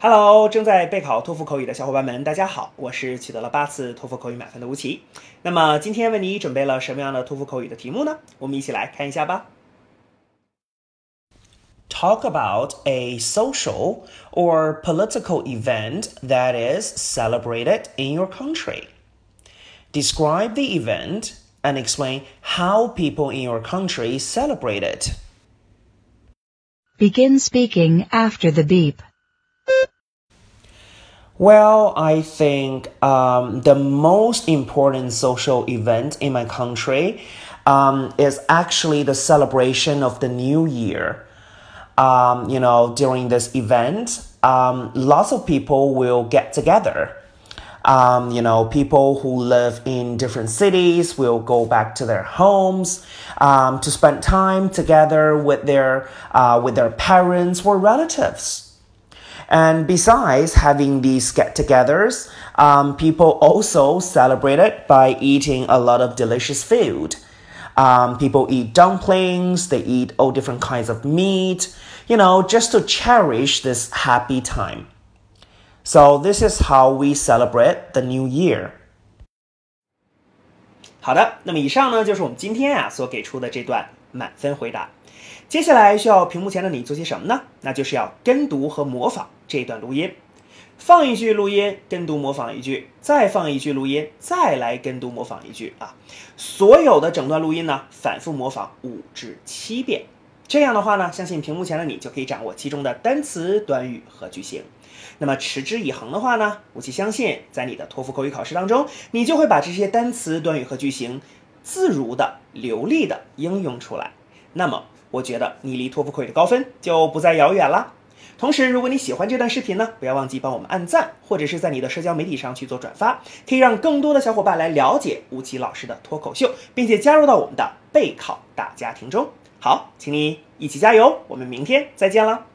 Hello，正在备考托福口语的小伙伴们，大家好，我是取得了八次托福口语满分的吴奇。那么今天为你准备了什么样的托福口语的题目呢？我们一起来看一下吧。Talk about a social or political event that is celebrated in your country. Describe the event and explain how people in your country celebrate it. Begin speaking after the beep. Well, I think um, the most important social event in my country um, is actually the celebration of the New Year. Um, you know, during this event, um, lots of people will get together. Um, you know, people who live in different cities will go back to their homes um, to spend time together with their uh, with their parents or relatives. And besides having these get togethers, um, people also celebrate it by eating a lot of delicious food. Um, people eat dumplings, they eat all different kinds of meat, you know, just to cherish this happy time. So, this is how we celebrate the new year. 好的，那么以上呢就是我们今天啊所给出的这段满分回答。接下来需要屏幕前的你做些什么呢？那就是要跟读和模仿这段录音，放一句录音，跟读模仿一句，再放一句录音，再来跟读模仿一句啊！所有的整段录音呢，反复模仿五至七遍。这样的话呢，相信屏幕前的你就可以掌握其中的单词、短语和句型。那么持之以恒的话呢，我其相信在你的托福口语考试当中，你就会把这些单词、短语和句型自如的、流利的应用出来。那么。我觉得你离托福口语的高分就不再遥远了。同时，如果你喜欢这段视频呢，不要忘记帮我们按赞，或者是在你的社交媒体上去做转发，可以让更多的小伙伴来了解吴奇老师的脱口秀，并且加入到我们的备考大家庭中。好，请你一起加油，我们明天再见了。